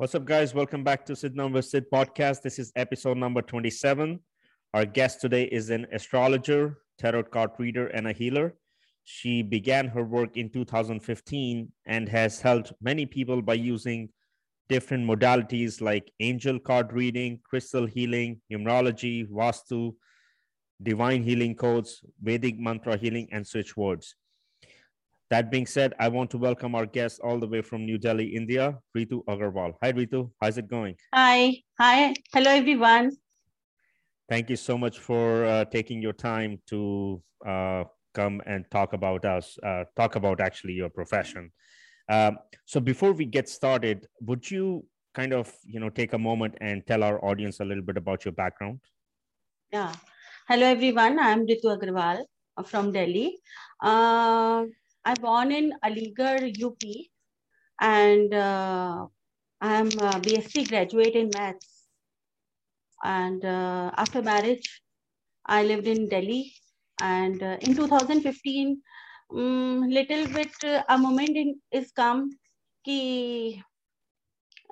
What's up, guys? Welcome back to Sid Number Sid podcast. This is episode number 27. Our guest today is an astrologer, tarot card reader, and a healer. She began her work in 2015 and has helped many people by using different modalities like angel card reading, crystal healing, numerology, Vastu, divine healing codes, Vedic mantra healing, and switch words. That being said, I want to welcome our guest all the way from New Delhi, India, Ritu Agarwal. Hi, Ritu. How's it going? Hi. Hi. Hello, everyone. Thank you so much for uh, taking your time to uh, come and talk about us, uh, talk about actually your profession. Um, so before we get started, would you kind of, you know, take a moment and tell our audience a little bit about your background? Yeah. Hello, everyone. I'm Ritu Agarwal from Delhi. Uh, I'm born in Aligarh, UP, and uh, I'm a BSc graduate in maths. And uh, after marriage, I lived in Delhi. And uh, in 2015, um, little bit uh, a moment in, is come ki,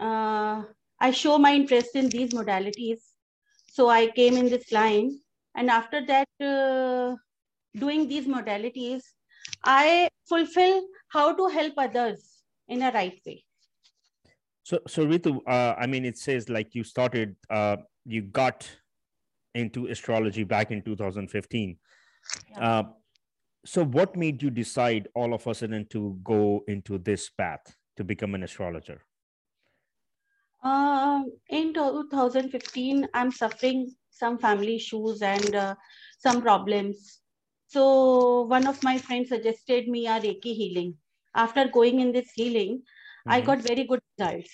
uh, I show my interest in these modalities. So I came in this line. And after that, uh, doing these modalities, I fulfill how to help others in a right way. So, so Ritu, uh, I mean, it says like you started, uh, you got into astrology back in 2015. Yeah. Uh, so, what made you decide all of a sudden to go into this path to become an astrologer? Uh, in 2015, I'm suffering some family issues and uh, some problems so one of my friends suggested me a Reiki healing. After going in this healing, mm-hmm. I got very good results.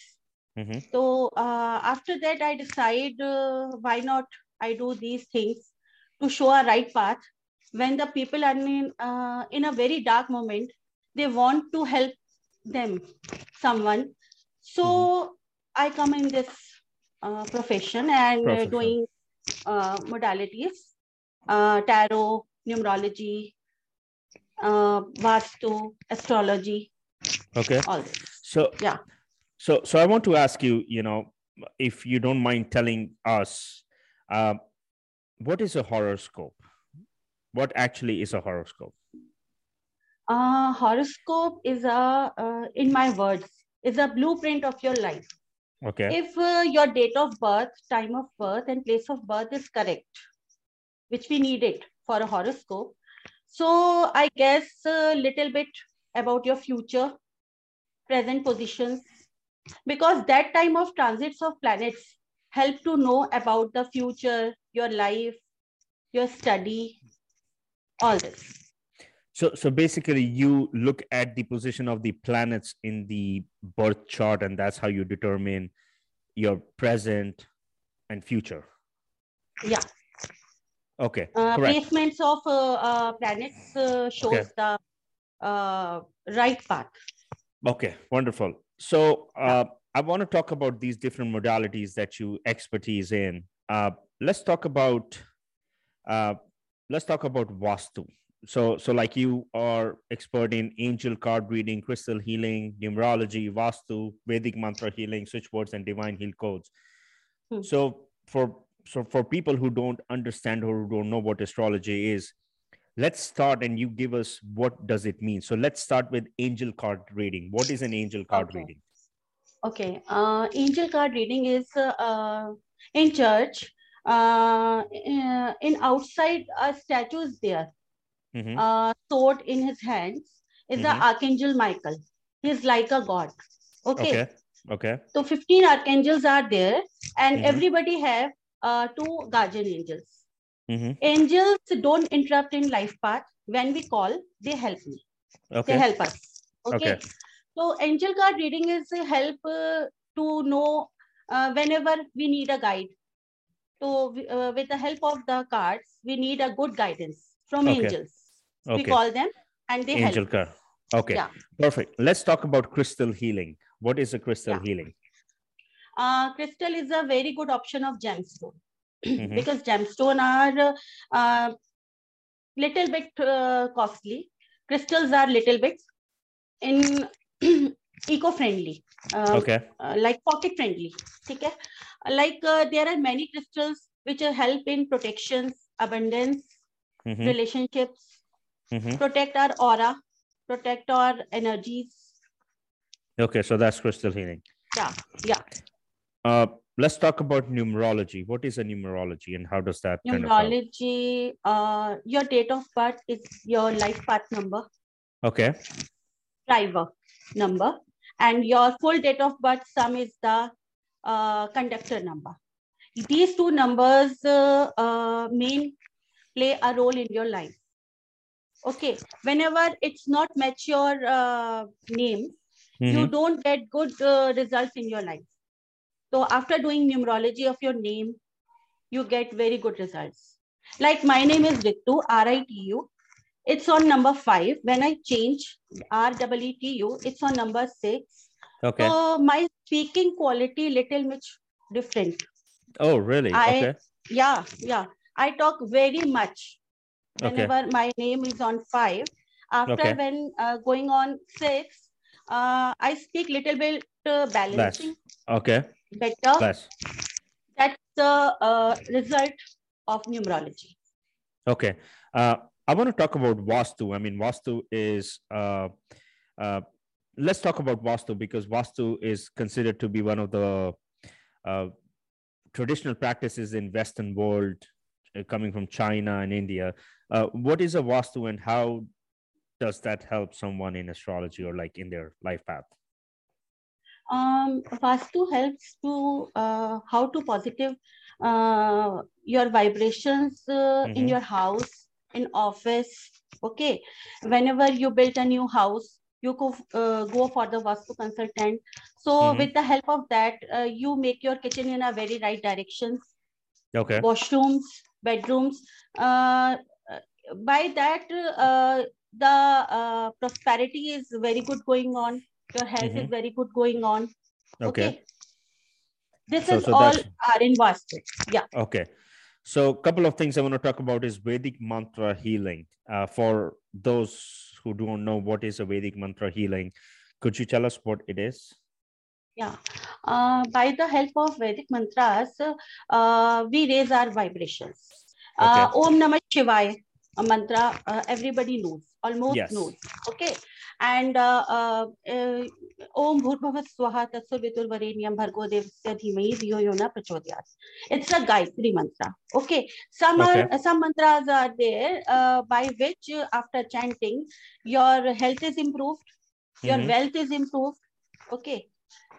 Mm-hmm. So uh, after that, I decide uh, why not I do these things to show a right path. When the people are in uh, in a very dark moment, they want to help them, someone. So mm-hmm. I come in this uh, profession and uh, profession. doing uh, modalities, tarot, numerology, uh, Vastu, astrology. Okay. All this. So yeah. So so I want to ask you, you know, if you don't mind telling us, uh, what is a horoscope? What actually is a horoscope? Uh, horoscope is a, uh, in my words, is a blueprint of your life. Okay. If uh, your date of birth, time of birth, and place of birth is correct, which we need it for a horoscope. So I guess a little bit about your future, present positions, because that time of transits of planets help to know about the future, your life, your study, all this. So, so basically, you look at the position of the planets in the birth chart, and that's how you determine your present and future. Yeah. Okay. Uh, placements of uh, uh, planets uh, shows okay. the uh, right path. Okay, wonderful. So uh, I want to talk about these different modalities that you expertise in. let's talk about let's talk about Vastu. So, so like you are expert in angel card reading, crystal healing, numerology, Vastu, Vedic mantra healing, switchwords, and divine heal codes. Hmm. So, for so for people who don't understand or who don't know what astrology is let's start and you give us what does it mean so let's start with angel card reading what is an angel card okay. reading okay uh, angel card reading is uh, uh in church uh, in outside a statue is there mm-hmm. uh, sword in his hands is mm-hmm. the archangel michael he's like a god okay okay, okay. so 15 archangels are there and mm-hmm. everybody have uh, to guardian angels. Mm-hmm. Angels don't interrupt in life path. When we call, they help me. Okay. They help us. Okay. okay. So angel card reading is a help uh, to know uh, whenever we need a guide. So uh, with the help of the cards, we need a good guidance from okay. angels. Okay. We call them and they angel help. card. Okay. Yeah. Perfect. Let's talk about crystal healing. What is a crystal yeah. healing? Uh, crystal is a very good option of gemstone mm-hmm. because gemstone are uh, little bit uh, costly crystals are little bit in eco-friendly. Uh, okay. Uh, like pocket-friendly. Okay. Like uh, there are many crystals which help in protections, abundance, mm-hmm. relationships, mm-hmm. protect our aura, protect our energies. Okay, so that's crystal healing. Yeah, yeah. Uh, let's talk about numerology. What is a numerology and how does that numerology? Kind of uh, your date of birth is your life path number. Okay. Driver number, and your full date of birth sum is the uh, conductor number. These two numbers uh, uh, main play a role in your life. Okay, whenever it's not match your uh, name, mm-hmm. you don't get good uh, results in your life. So after doing numerology of your name, you get very good results. Like my name is Ritu, R-I-T-U. It's on number five. When I change R-E-E-T-U, it's on number six. Okay. So my speaking quality little much different. Oh, really? I, okay. Yeah, yeah. I talk very much whenever okay. my name is on five. After okay. when uh, going on six, uh, I speak little bit uh, balancing. Okay. Better. Less. That's the uh, result of numerology. Okay. Uh, I want to talk about Vastu. I mean, Vastu is, uh, uh, let's talk about Vastu because Vastu is considered to be one of the uh, traditional practices in Western world uh, coming from China and India. Uh, what is a Vastu and how does that help someone in astrology or like in their life path? Um, Vastu helps to uh, how to positive uh, your vibrations uh, mm-hmm. in your house, in office. Okay, whenever you build a new house, you go uh, go for the vastu consultant so mm-hmm. with the help of that uh, you make your kitchen in a very right direction okay washrooms bedrooms uh, by that uh, the uh, prosperity is very good going on your health mm-hmm. is very good going on okay, okay. this so, is so all are in vastu yeah okay so a couple of things i want to talk about is vedic mantra healing uh, for those who don't know what is a Vedic mantra healing, could you tell us what it is? Yeah, uh, by the help of Vedic mantras, uh, we raise our vibrations. Uh, okay. Om Namah Shivaya, a mantra uh, everybody knows, almost yes. knows. Okay, and uh, uh, uh, Om Swaha Tatsurvitur Varenyam Bhargo Devasya Dhimahi Dhiyo Yona Prachodhyat. It's a Gayatri mantra. Okay. Some okay. are some mantras are there uh, by which uh, after chanting your health is improved, your mm-hmm. wealth is improved. Okay.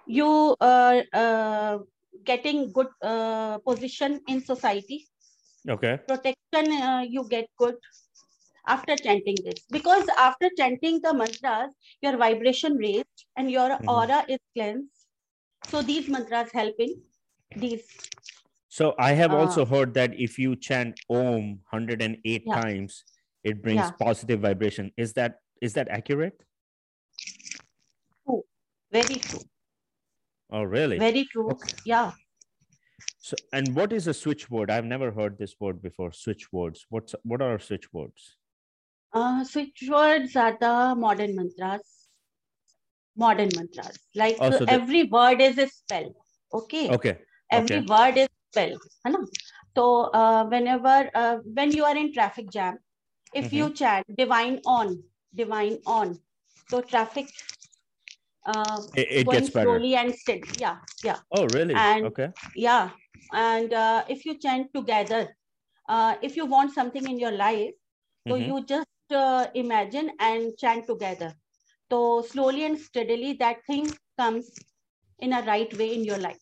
You are uh, getting good position in society. Okay. Protection you get good after chanting this because after chanting the mantras your vibration raised and your mm-hmm. aura is cleansed so these mantras help in these so i have uh, also heard that if you chant om 108 yeah. times it brings yeah. positive vibration is that is that accurate true very true oh really very true okay. yeah so and what is a switch word i've never heard this word before switch words what's what are switch words uh, switch words are the modern mantras. Modern mantras. Like oh, so every the... word is a spell. Okay. Okay. Every okay. word is spell. So uh, whenever uh, when you are in traffic jam, if mm-hmm. you chat divine on, divine on, so traffic uh, it, it going gets better. slowly and steady. Yeah, yeah. Oh, really? And okay. Yeah, and uh, if you chant together, uh, if you want something in your life, so mm-hmm. you just uh, imagine and chant together. So slowly and steadily, that thing comes in a right way in your life.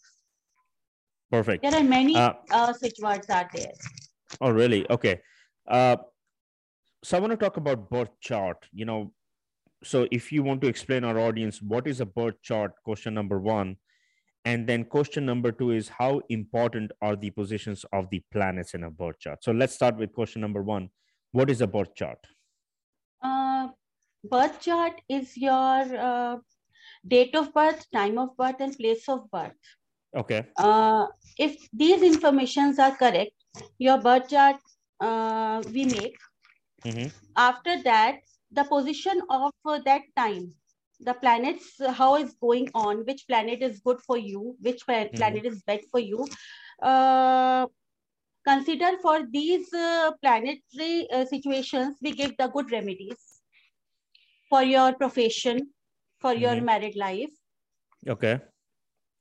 Perfect. There are many uh, uh, such words are there. Oh, really? Okay. Uh, so I want to talk about birth chart. You know, so if you want to explain our audience what is a birth chart, question number one, and then question number two is how important are the positions of the planets in a birth chart? So let's start with question number one. What is a birth chart? Uh, birth chart is your uh, date of birth, time of birth, and place of birth. Okay. Uh, if these informations are correct, your birth chart uh, we make. Mm-hmm. After that, the position of uh, that time, the planets how is going on which planet is good for you which planet mm-hmm. is bad for you uh, consider for these uh, planetary uh, situations we give the good remedies for your profession for mm-hmm. your married life okay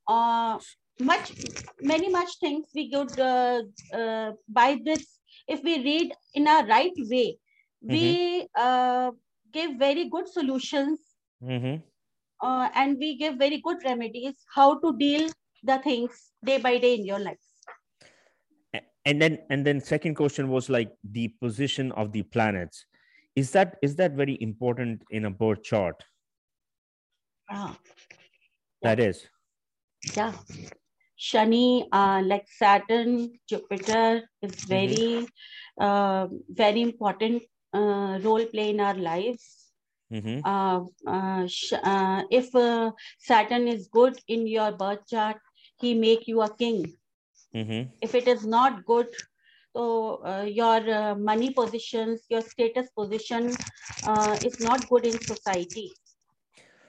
uh much many much things we could uh, uh, by this if we read in a right way mm-hmm. we uh, give very good solutions mm-hmm. uh, and we give very good remedies how to deal the things day by day in your life and then and then second question was like the position of the planets is that is that very important in a birth chart ah. that is yeah Shani, uh, like Saturn, Jupiter is mm-hmm. very, mm-hmm. uh, very important uh, role play in our lives. Mm-hmm. Uh, uh, uh, if Saturn is good in your birth chart, he make you a king. Mm-hmm. If it is not good, so your money positions, your status position is not good in society.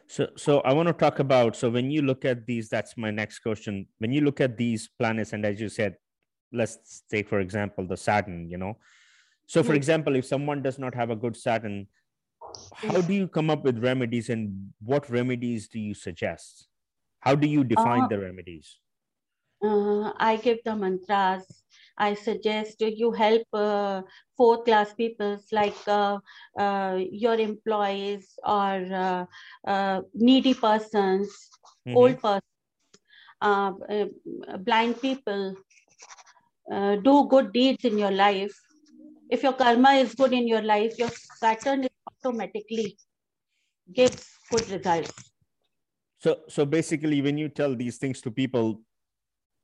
So, so I want to talk about. So, when you look at these, that's my next question. When you look at these planets, and as you said, let's take for example the Saturn. You know, so for example, if someone does not have a good Saturn, how do you come up with remedies, and what remedies do you suggest? How do you define uh, the remedies? Uh, I give the mantras I suggest you help uh, fourth class people like uh, uh, your employees or uh, uh, needy persons, mm-hmm. old persons, uh, blind people. do good deeds in your life. If your karma is good in your life, your Saturn is automatically gives good results. So, so basically, when you tell these things to people,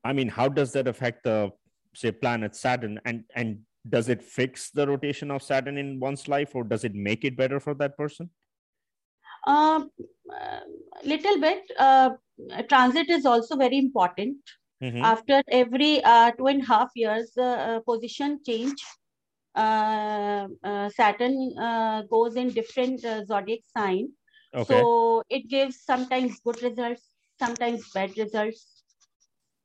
I mean, how does that affect the say planet Saturn and and does it fix the rotation of Saturn in one's life or does it make it better for that person? A uh, little bit. Uh, transit is also very important. Mm-hmm. After every uh, two and a half years, uh, position change. Uh, uh, Saturn uh, goes in different zodiac sign. Okay. So it gives sometimes good results, sometimes bad results.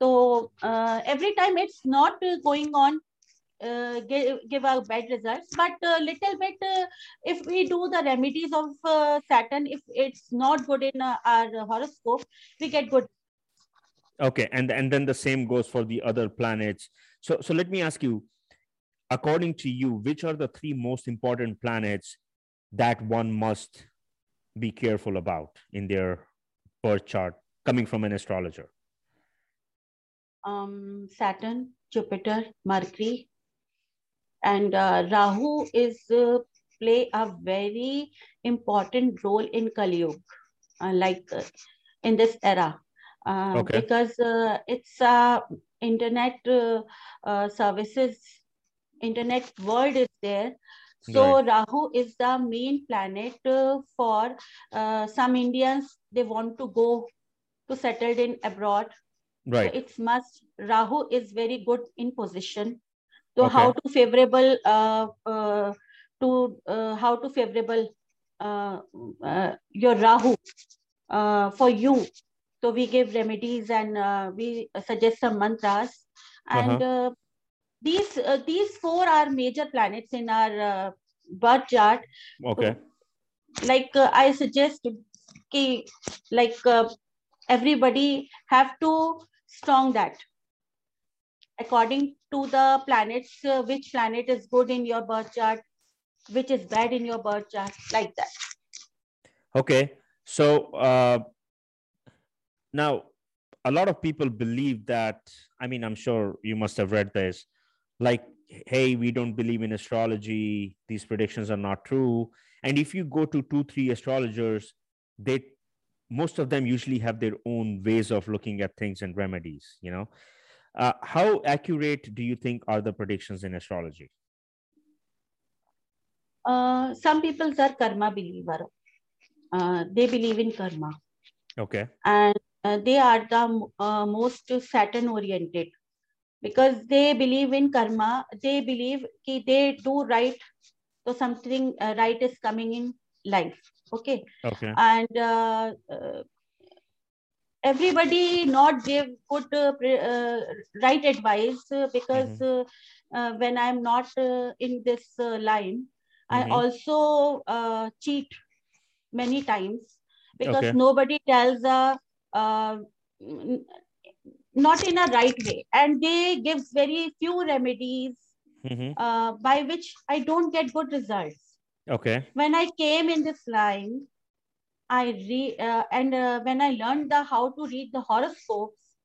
So uh, every time it's not going on uh, give, give a bad results but a little bit uh, if we do the remedies of uh, saturn if it's not good in uh, our horoscope we get good okay and and then the same goes for the other planets so so let me ask you according to you which are the three most important planets that one must be careful about in their birth chart coming from an astrologer um, Saturn, Jupiter, Mercury, and uh, Rahu is uh, play a very important role in Kali Yuga, uh, like uh, in this era, uh, okay. because uh, it's internet services, internet world is there. So right. Rahu is the main planet for some Indians. They want to go to settled in abroad Right. So it's must Rahu is very good in position. So okay. how to favorable uh, uh, to uh, how to favorable uh, uh, your Rahu uh, for you. So we give remedies and uh, we suggest some mantras. And uh-huh. These uh, these four are major planets in our uh, birth chart. Okay. Like uh, I suggest, okay, like uh, everybody have to strong that according to the planets uh, which planet is good in your birth chart which is bad in your birth chart like that okay so uh, now a lot of people believe that i mean i'm sure you must have read this like hey we don't believe in astrology. These predictions are not true. And if you go to two three astrologers they most of them usually have their own ways of looking at things and remedies you know? Uh, how accurate do you think are the predictions in astrology? Uh, some people are karma believer. Uh, they believe in karma. Okay. And uh, they are the uh, most saturn oriented because they believe in karma they believe ki they do right so something uh, right is coming in life. Okay. Okay. And uh, uh, everybody not give good uh, uh, right advice uh, because uh, uh, when I'm not uh, in this uh, line, I Mhm. also uh, cheat many times because Okay. nobody tells a uh, not in a right way, and they gives very few remedies hmm uh, by which I don't get good results. Okay. When I came in this line, I re uh, and uh, when I learned the how to read the horoscopes,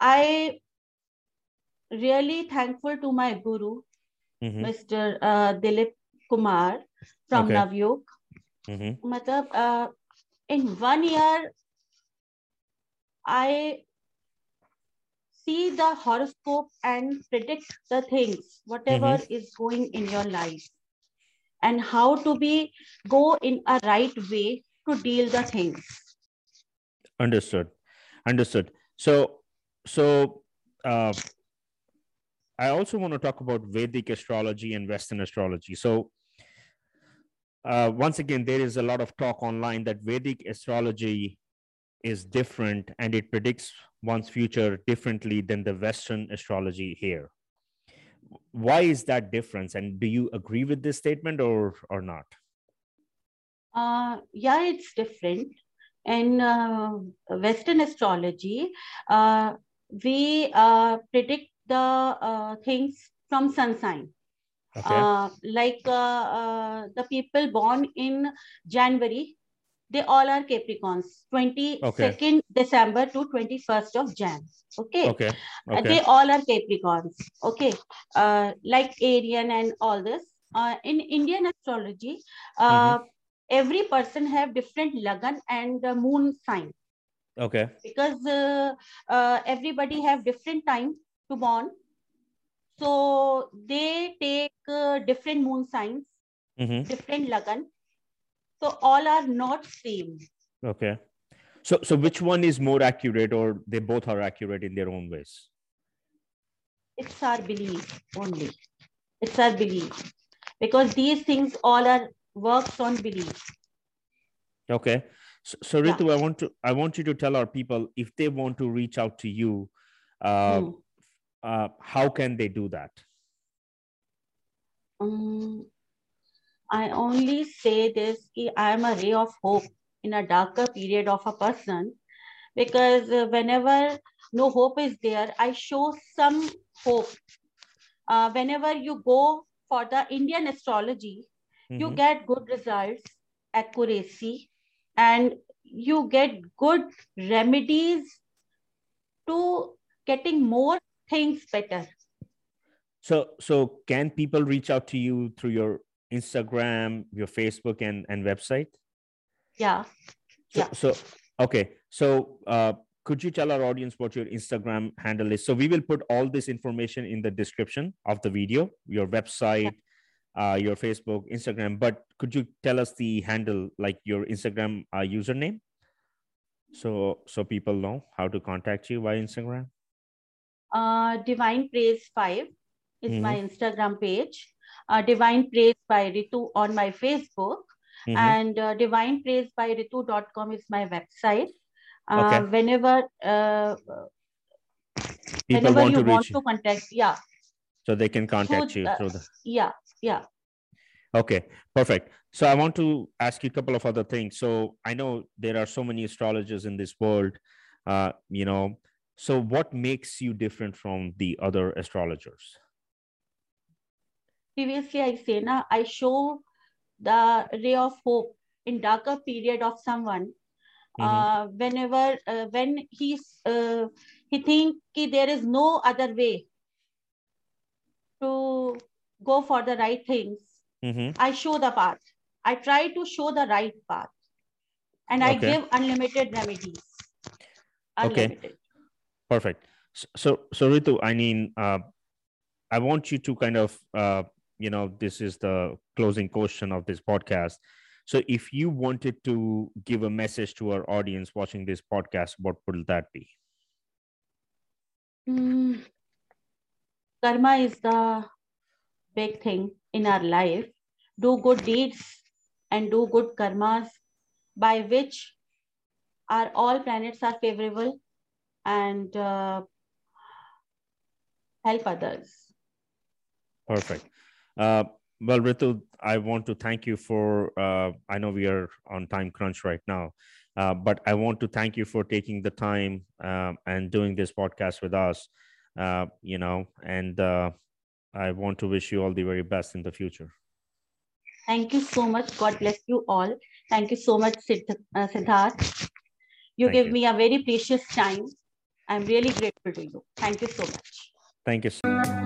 I really thankful to my guru, hmm Mr. Uh, Dilip Kumar from Okay. Navyog. hmm Matlab, uh, in one year, I see the horoscope and predict the things, whatever is going in your life, and how to be go in a right way to deal the things. Understood. Understood. So, so uh, I also want to talk about Vedic astrology and Western astrology. So, uh, once again, there is a lot of talk online that Vedic astrology is different and it predicts one's future differently than the Western astrology here. Why is that difference? And do you agree with this statement or or not? Uh, yeah, it's different. In uh, Western astrology, uh, we uh, predict the uh, things from sun sign. Okay. Uh, like the people born in January, they all are Capricorns. 22nd December to 21st of Jan. Okay. okay. Uh, Okay. they all are Capricorns. Okay. Uh, like Arian and all this. Uh, in Indian astrology, uh, every person have different lagan and uh, moon sign Okay. because uh, uh, everybody have different time to born. So they take uh, different moon signs, hmm different lagan. So all are not same. Okay. So so which one is more accurate or they both are accurate in their own ways? It's our belief only. It's our belief because these things all are works on belief. Okay. So, so Yeah. Ritu, I want to I want you to tell our people if they want to reach out to you, uh, Hmm. uh, how can they do that? Um, I only say this I am a ray of hope in a darker period of a person because uh, whenever no hope is there, I show some hope. Uh, whenever you go for the Indian astrology, you Mhm. get good results, accuracy, and you get good remedies to getting more things better. So so can people reach out to you through your Instagram, your Facebook, and and website? Yeah. So, Yeah. so okay. So uh, could you tell our audience what your Instagram handle is? So we will put all this information in the description of the video, your website, uh, your Facebook, Instagram. But could you tell us the handle, like your Instagram uh, username, so so people know how to contact you via Instagram? uh, Divine Praise 5 is my Instagram page. Uh, Divine Praise by Ritu on my Facebook. Mhm. And uh, Divine Praise by Ritu.com is my website. Uh, Okay. Whenever uh, People whenever want you to want to contact, yeah, so they can contact through you through the. yeah, yeah. Okay, perfect. So I want to ask you a couple of other things. So I know there are so many astrologers in this world, uh, you know. So what makes you different from the other astrologers? Previously, I say, na, I show the ray of hope in darker period of someone. Mhm. Uh, whenever uh, when he's uh, he think ki there is no other way to go for the right things Mhm. i show the path i try to show the right path and i give unlimited remedies Okay. unlimited Perfect. So, so Ritu, I mean, uh, I want you to kind of, uh, you know, this is the closing question of this podcast. So, if you wanted to give a message to our audience watching this podcast, what would that be? Hmm. karma is the big thing in our life do good deeds and do good karmas by which our all planets are favorable and uh, help others. Perfect. Uh, well, Ritu, I want to thank you for, uh, I know we are on time crunch right now, uh, but I want to thank you for taking the time um, and doing this podcast with us, uh, you know, and uh, I want to wish you all the very best in the future. Thank you so much. God bless you all. Thank you so much, uh, Siddharth. You Thank give you. me a very precious time. I'm really grateful to you. Thank you so much. Thank you. so-